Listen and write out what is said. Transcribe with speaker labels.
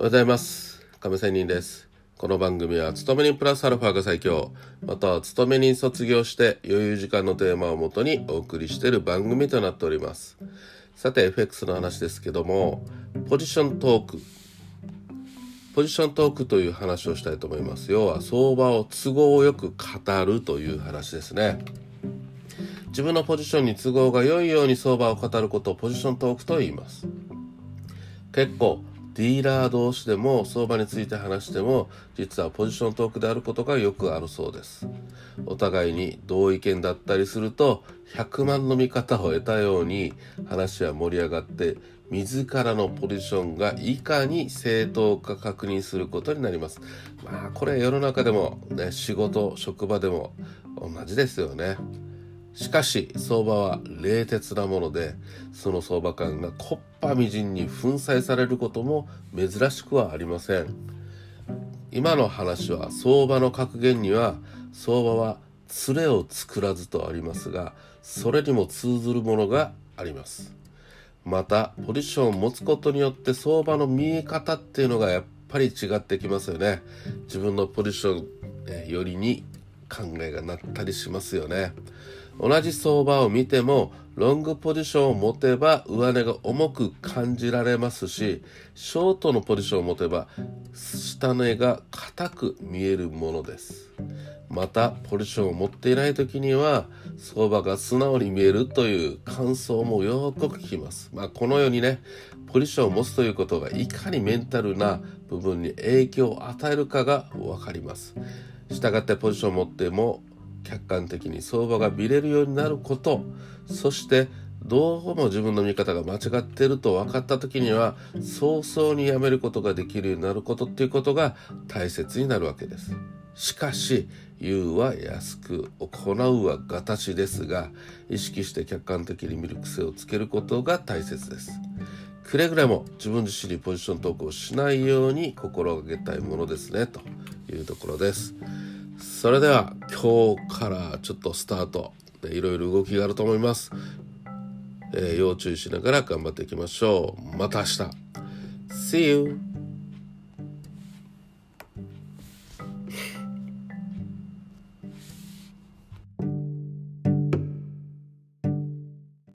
Speaker 1: おはようございます。亀仙人です。この番組は勤め人プラスアルファが最強。または勤め人卒業して余裕時間のテーマをもとにお送りしている番組となっております。さて FX の話ですけどもポジショントーク。ポジショントークという話をしたいと思います。要は相場を都合よく語るという話ですね。自分のポジションに都合が良いように相場を語ることをポジショントークと言います。結構ディーラー同士でも相場について話しても実はポジショントークであることがよくあるそうです。お互いに同意見だったりすると100万の見方を得たように話は盛り上がって自らのポジションがいかに正当か確認することになります。まあこれ世の中でもね仕事職場でも同じですよね。しかし相場は冷徹なものでその相場感が木っ端みじんに粉砕されることも珍しくはありません。今の話は相場の格言には相場は連れを作らずとありますがそれにも通ずるものがあります。またポジションを持つことによって相場の見え方っていうのがやっぱり違ってきますよね。自分のポジションよりに考えがなったりしますよね。同じ相場を見てもロングポジションを持てば上値が重く感じられますしショートのポジションを持てば下値が硬く見えるものです。またポジションを持っていない時には相場が素直に見えるという感想もよく聞きます。まあこのようにねポジションを持つということがいかにメンタルな部分に影響を与えるかが分かります。したがってポジションを持っても客観的に相場が見れるようになること。そしてどうも自分の見方が間違っていると分かった時には早々にやめることができるようになることっていうことが大切になるわけです。しかし言うは安く行うは形ですが意識して客観的に見る癖をつけることが大切です。くれぐれも自分自身にポジショントークをしないように心がけたいものですねというところです。それでは今日からちょっとスタートいろいろ動きがあると思います、えー、要注意しながら頑張っていきましょう。また明日。See you!